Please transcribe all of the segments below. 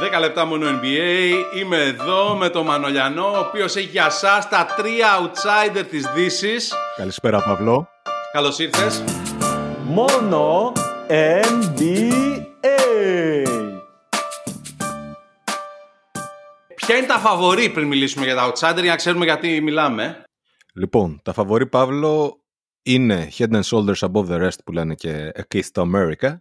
10 λεπτά μόνο NBA. Είμαι εδώ με τον Μανολιανό, ο οποίος έχει για εσά τα τρία outsider της Δύσης. Καλησπέρα, Παυλό. Καλώς ήρθες. Μόνο NBA. Ποια είναι τα φαβορή πριν μιλήσουμε για τα outsider για να ξέρουμε γιατί μιλάμε; Λοιπόν, τα φαβορή, Παύλο, είναι Head and Shoulders Above the Rest που λένε και A Kiss to America.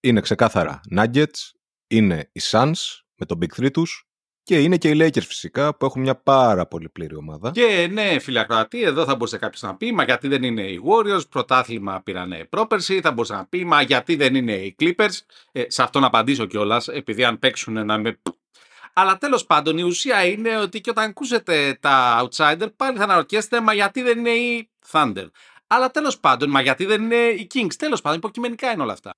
Είναι ξεκάθαρα Nuggets, είναι οι Suns με τον Big 3 τους και είναι και οι Lakers φυσικά που έχουν μια πάρα πολύ πλήρη ομάδα. Και ναι, φιλακροατή, εδώ θα μπορούσε κάποιος να πει, μα γιατί δεν είναι οι Warriors, πρωτάθλημα πήρανε πρόπερση, θα μπορούσε να πει, μα γιατί δεν είναι οι Clippers. Ε, σε αυτό να απαντήσω κιόλας, επειδή αν παίξουν να με. Αλλά τέλος πάντων η ουσία είναι ότι και όταν ακούσετε τα outsider πάλι θα αναρωτιέστε μα γιατί δεν είναι οι Thunder. Αλλά τέλος πάντων, μα γιατί δεν είναι οι Kings. Τέλος πάντων, υποκειμενικά είναι όλα αυτά.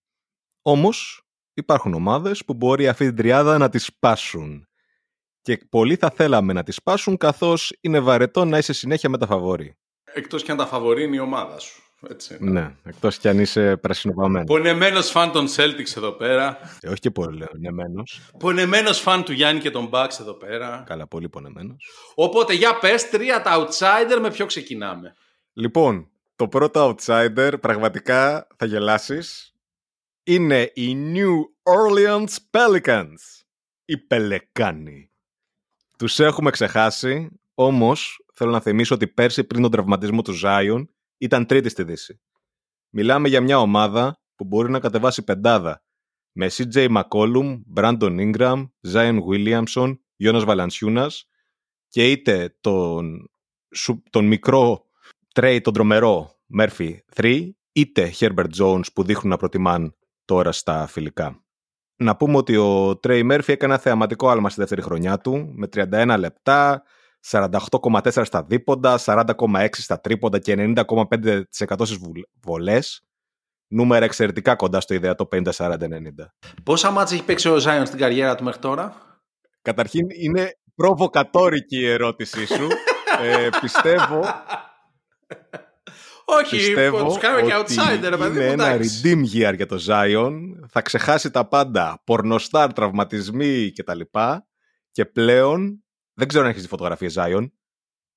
Όμως υπάρχουν ομάδες που μπορεί αυτή την τριάδα να τις σπάσουν. Και πολλοί θα θέλαμε να τις σπάσουν καθώς είναι βαρετό να είσαι συνέχεια με τα φαβόρη. Εκτός και αν τα φαβορεί είναι η ομάδα σου. Έτσι. Ναι, εκτός κι αν είσαι πρασινοβαμένο. Πονεμένος φαν των Celtics εδώ πέρα. Ε, όχι και πολύ πονεμένος. Πονεμένος φαν του Γιάννη και των Bucks εδώ πέρα. Καλά, πολύ πονεμένος. Οπότε για πες τρία τα outsider με ποιο ξεκινάμε. Λοιπόν, το πρώτο outsider πραγματικά θα γελάσεις είναι οι New Orleans Pelicans. Οι Πελεκάνοι. Τους έχουμε ξεχάσει, όμως θέλω να θυμίσω ότι πέρσι πριν τον τραυματισμό του Zion ήταν τρίτη στη Δύση. Μιλάμε για μια ομάδα που μπορεί να κατεβάσει πεντάδα με CJ McCollum, Brandon Ingram, Zion Williamson, Jonas Valanciunas και είτε τον, τον μικρό Trey τον τρομερό Murphy 3 είτε Herbert Jones που δείχνουν να προτιμάν τώρα στα φιλικά. Να πούμε ότι ο Trey Murphy έκανε ένα θεαματικό άλμα στη δεύτερη χρονιά του με 31 λεπτά, 48,4 στα δίποντα, 40,6 στα τρίποντα και 90,5% στις βολές. Νούμερα εξαιρετικά κοντά στο ιδεατό 50-40-90. Πόσα μάτια έχει παίξει ο Zion στην καριέρα του μέχρι τώρα; Καταρχήν είναι προβοκατόρικη η ερώτησή σου. ε, πιστεύω όχι, πιστεύω τους κάνουμε και outsider, παιδί είναι ένα redeem year για το Zion. Θα ξεχάσει τα πάντα. Πορνοστάρ, τραυματισμοί κτλ. Και πλέον, δεν ξέρω αν έχεις τη φωτογραφία Zion,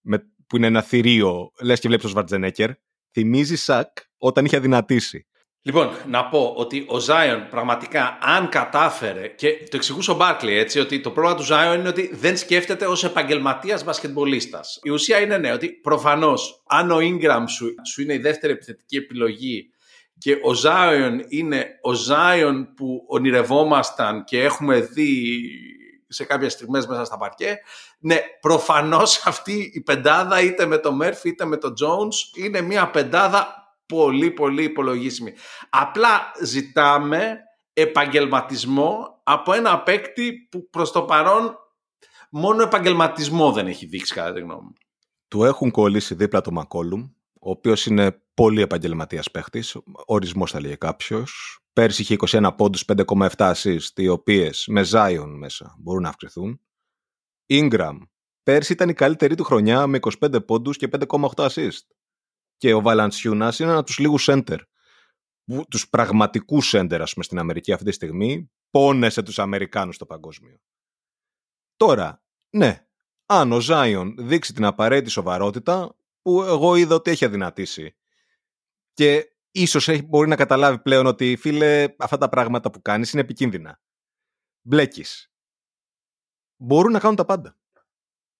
με, που είναι ένα θηρίο, λες και βλέπεις ο Σβαρτζενέκερ, θυμίζει Σακ όταν είχε αδυνατήσει. Λοιπόν, να πω ότι ο Ζάιον πραγματικά αν κατάφερε και το εξηγούσε ο Μπάρκλι έτσι ότι το πρόβλημα του Ζάιον είναι ότι δεν σκέφτεται ως επαγγελματίας μπασκετμπολίστας. Η ουσία είναι ναι ότι προφανώς αν ο Ingram σου, σου είναι η δεύτερη επιθετική επιλογή και ο Ζάιον είναι ο Ζάιον που ονειρευόμασταν και έχουμε δει σε κάποιες στιγμές μέσα στα παρκέ. Ναι, προφανώς αυτή η πεντάδα είτε με το Μέρφυ είτε με το Jones είναι μια πεντάδα πολύ πολύ υπολογίσιμη. Απλά ζητάμε επαγγελματισμό από ένα παίκτη που προς το παρόν μόνο επαγγελματισμό δεν έχει δείξει κατά τη γνώμη μου. Του έχουν κολλήσει δίπλα το Μακόλουμ, ο οποίος είναι πολύ επαγγελματίας παίχτης, ορισμός θα λέγει κάποιος. Πέρσι είχε 21 πόντους, 5,7 assist, οι οποίες με Zion μέσα μπορούν να αυξηθούν. Ingram, πέρσι ήταν η καλύτερη του χρονιά με 25 πόντους και 5,8 assist και ο Βαλανσιούνα είναι ένα από τους λίγους center. Τους πραγματικούς center, ας πούμε, στην Αμερική αυτή τη στιγμή, πόνεσε τους Αμερικάνους στο παγκόσμιο. Τώρα, ναι, αν ο Ζάιον δείξει την απαραίτητη σοβαρότητα, που εγώ είδα ότι έχει αδυνατήσει. Και ίσως μπορεί να καταλάβει πλέον ότι, φίλε, αυτά τα πράγματα που κάνεις είναι επικίνδυνα. Μπλέκεις. Μπορούν να κάνουν τα πάντα.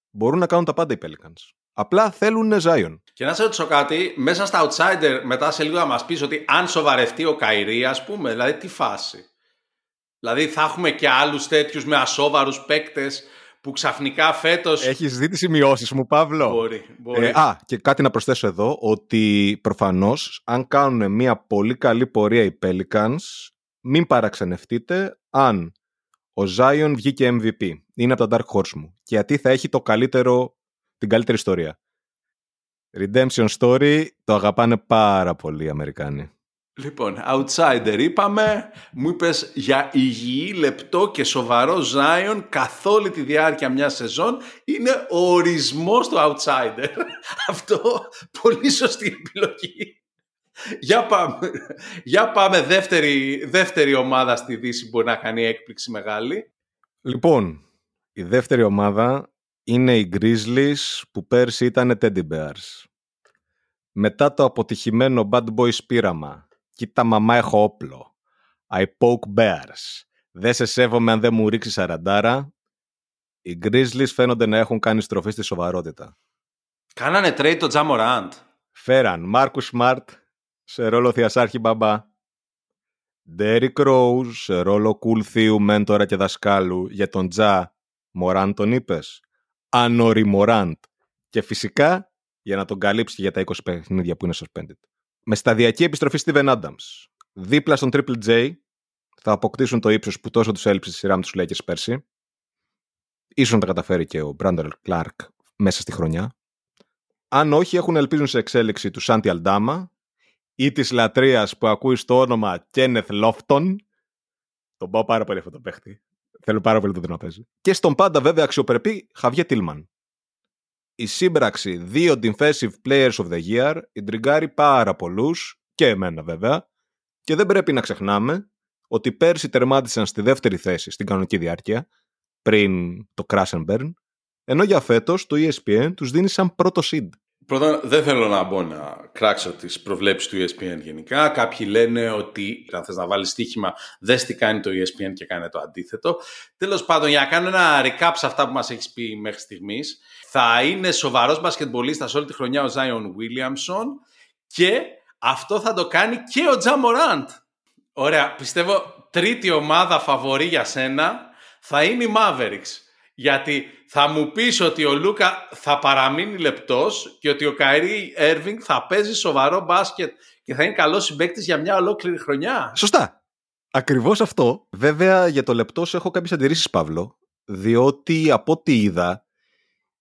Μπορούν να κάνουν τα πάντα οι Pelicans. Απλά θέλουν Zion. Και να σε ρωτήσω κάτι, μέσα στα outsider μετά σε λίγο να μας πεις ότι αν σοβαρευτεί ο Καϊρή ας πούμε, δηλαδή τι φάση; Δηλαδή θα έχουμε και άλλους τέτοιους με ασόβαρους παίκτες που ξαφνικά φέτος... Έχεις δει τις σημειώσεις μου, Παύλο; Μπορεί, μπορεί. Ε, α, και κάτι να προσθέσω εδώ, ότι προφανώς αν κάνουν μια πολύ καλή πορεία οι Pelicans, μην παραξενευτείτε αν ο Zion βγήκε MVP. Είναι από τα Dark Horse μου. Και γιατί θα έχει το καλύτερο την καλύτερη ιστορία. Redemption Story το αγαπάνε πάρα πολύ οι Αμερικάνοι. Λοιπόν, outsider είπαμε, μου είπες για υγιή, λεπτό και σοβαρό Zion καθ' όλη τη διάρκεια μιας σεζόν είναι ο ορισμός του outsider. Αυτό πολύ σωστή επιλογή. Για πάμε, για πάμε δεύτερη, δεύτερη ομάδα στη Δύση που μπορεί να κάνει έκπληξη μεγάλη. Λοιπόν, η δεύτερη ομάδα είναι οι Grizzlies που πέρσι ήταν Teddy Bears. Μετά το αποτυχημένο Bad Boys πείραμα «Κοίτα μαμά έχω όπλο», «I poke bears», «Δεν σε σέβομαι αν δεν μου ρίξει σαραντάρα», οι Grizzlies φαίνονται να έχουν κάνει στροφή στη σοβαρότητα. Κάνανε trade το Jamorant. Φέραν Μάρκου Smart σε ρόλο θειασάρχη μπαμπά. Derrick Rose σε ρόλο cool θείου, μέντορα και δασκάλου για τον Τζα Μωράν τον είπες. Ανόρι Μωράντ. Και φυσικά για να τον καλύψει και για τα 20 παιχνίδια που είναι suspended. Με σταδιακή επιστροφή Steven Adams. Δίπλα στον Triple J θα αποκτήσουν το ύψος που τόσο τους έλειψε στη σειρά με τους Lakers πέρσι. Ίσως να τα καταφέρει και ο Brandon Clark μέσα στη χρονιά. Αν όχι, έχουν ελπίζουν σε εξέλιξη του Σάντι Αλντάμα ή της λατρείας που ακούει στο όνομα Kenneth Lofton. Τον πάω πάρα πολύ αυτό το παίχτη. Θέλω πάρα πολύ το να παίζει. Και στον πάντα βέβαια αξιοπρεπή Χαβιέ Τίλμαν. Η σύμπραξη δύο Defensive Players of the Year εντριγκάρει πάρα πολλούς και εμένα βέβαια και δεν πρέπει να ξεχνάμε ότι πέρσι τερμάτισαν στη δεύτερη θέση στην κανονική διάρκεια πριν το Crash and Burn ενώ για φέτος το ESPN τους δίνει σαν πρώτο seed. Πρώτα, δεν θέλω να μπω να κράξω τις προβλέψεις του ESPN γενικά. Κάποιοι λένε ότι αν θες να βάλεις στοίχημα, δες τι κάνει το ESPN και κάνει το αντίθετο. Τέλος πάντων, για να κάνω ένα recap σε αυτά που μας έχεις πει μέχρι στιγμής, θα είναι σοβαρός μπασκετμπολίστας όλη τη χρονιά ο Zion Williamson και αυτό θα το κάνει και ο Τζα Μοράντ. Ωραία, πιστεύω τρίτη ομάδα φαβορή για σένα θα είναι η Mavericks. Γιατί θα μου πεις ότι ο Λούκα θα παραμείνει λεπτός και ότι ο Καϊρή Έρβινγκ θα παίζει σοβαρό μπάσκετ και θα είναι καλός συμπαίκτης για μια ολόκληρη χρονιά. Σωστά. Ακριβώς αυτό. Βέβαια για το λεπτός έχω κάποιες αντιρρήσεις Παύλο, διότι από ό,τι είδα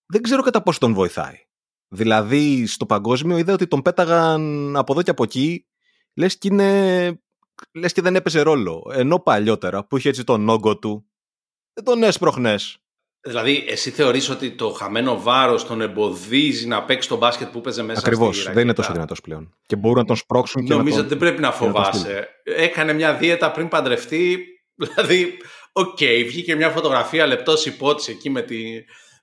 δεν ξέρω κατά πόσο τον βοηθάει. Δηλαδή στο παγκόσμιο είδα ότι τον πέταγαν από εδώ και από εκεί, λες και, είναι... λες και δεν έπαιζε ρόλο. Ενώ παλιότερα που είχε έτσι τον όγκο του, δεν τον έσπροχνες Δηλαδή, εσύ θεωρείς ότι το χαμένο βάρος τον εμποδίζει να παίξει το μπάσκετ που παίζει μέσα Ακριβώς. Δεν είναι τόσο δυνατός πλέον. Και μπορούν να τον σπρώξουν και Νομίζω να ότι δεν πρέπει να φοβάσαι. Έκανε μια δίαιτα πριν παντρευτεί. Δηλαδή, OK, okay, βγήκε μια φωτογραφία λεπτός υποτίθεται εκεί με τη,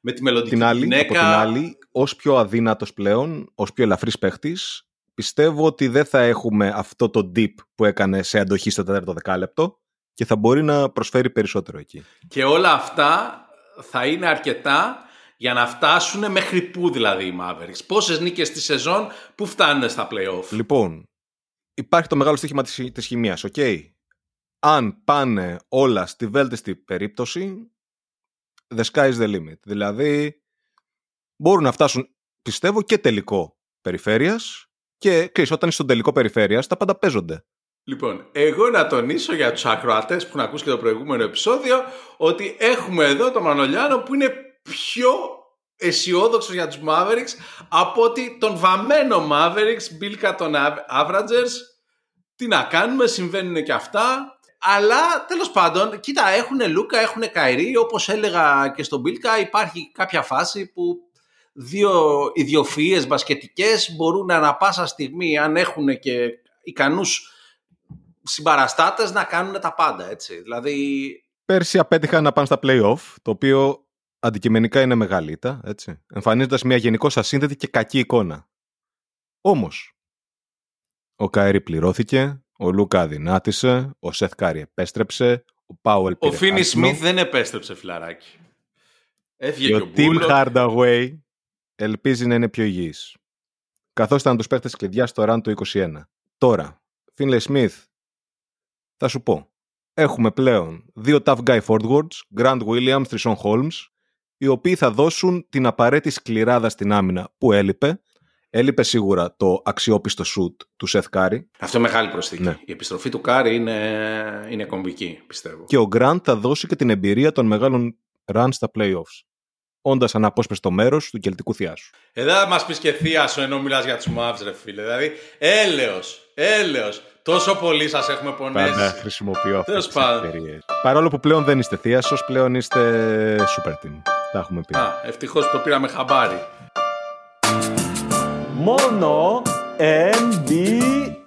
με τη μελλοντική την άλλη, γυναίκα. Από την άλλη, ως πιο αδύνατος πλέον, ως πιο ελαφρύς παίχτης, πιστεύω ότι δεν θα έχουμε αυτό το dip που έκανε σε αντοχή στο τέταρτο δεκάλεπτο και θα μπορεί να προσφέρει περισσότερο εκεί. Και όλα αυτά θα είναι αρκετά για να φτάσουν μέχρι πού δηλαδή οι Mavericks. Πόσες νίκες τη σεζόν που φτάνουν στα playoff; Λοιπόν, υπάρχει το μεγάλο στοίχημα της, της χημίας, οκ; Αν πάνε όλα στη βέλτιστη περίπτωση, the sky is the limit. Δηλαδή, μπορούν να φτάσουν, πιστεύω, και τελικό περιφέρειας και ξέρεις, όταν είσαι στον τελικό περιφέρειας, τα πάντα παίζονται. Λοιπόν, εγώ να τονίσω για τους ακροατές που να ακούς και το προηγούμενο επεισόδιο ότι έχουμε εδώ τον Μανολιάνο που είναι πιο αισιόδοξος για τους Mavericks από ότι τον βαμμένο Mavericks μπήλκα των Averagers. Τι να κάνουμε, συμβαίνουν και αυτά. Αλλά τέλος πάντων, κοίτα, έχουν Λούκα, έχουν Καϊρή. Όπως έλεγα και στον Μπίλκα, υπάρχει κάποια φάση που δύο ιδιοφυΐες μπασκετικές μπορούν ανα πάσα στιγμή, αν έχουν και ικανούς συμπαραστάτες να κάνουν τα πάντα, έτσι. Δηλαδή... Πέρσι απέτυχαν να πάνε στα play-off, το οποίο αντικειμενικά είναι μεγάλη ήττα, έτσι. Εμφανίζοντας μια γενικώς ασύνδετη και κακή εικόνα. Όμως, ο Κάιρι πληρώθηκε, ο Λούκα αδυνάτησε, ο Σεθ Κάρι επέστρεψε, ο Πάουελ Ο Φίνεϊ Σμιθ δεν επέστρεψε, φιλαράκι. Έφυγε και, ο Τιμ Hardaway ελπίζει να είναι πιο υγιής. Καθώς ήταν τους παίχτες κλειδιά στο ραν του 21. Τώρα, Φίνλε Σμιθ θα σου πω. Έχουμε πλέον δύο tough guy forwards, Grant Williams, Trishan Holmes, οι οποίοι θα δώσουν την απαραίτητη σκληράδα στην άμυνα που έλειπε. Έλειπε σίγουρα το αξιόπιστο shoot του Seth Curry. Αυτό είναι μεγάλη προσθήκη. Ναι. Η επιστροφή του Curry είναι, είναι κομβική, πιστεύω. Και ο Grant θα δώσει και την εμπειρία των μεγάλων runs στα playoffs. Όντας αναπόσπαστο μέρος του κελτικού θειάσου. Εδώ θα μας πεις και θείασο ενώ μιλάς για τους Mavs, ρε φίλε. Δηλαδή, έλεος, έλεος. Τόσο πολύ σας έχουμε πονέσει. Πάντα χρησιμοποιώ αυτές τις ευκαιρίες. Παρόλο που πλέον δεν είστε θείασος, πλέον είστε super team. Τα έχουμε πει. Α, ευτυχώς το πήραμε χαμπάρι. Μόνο NBA.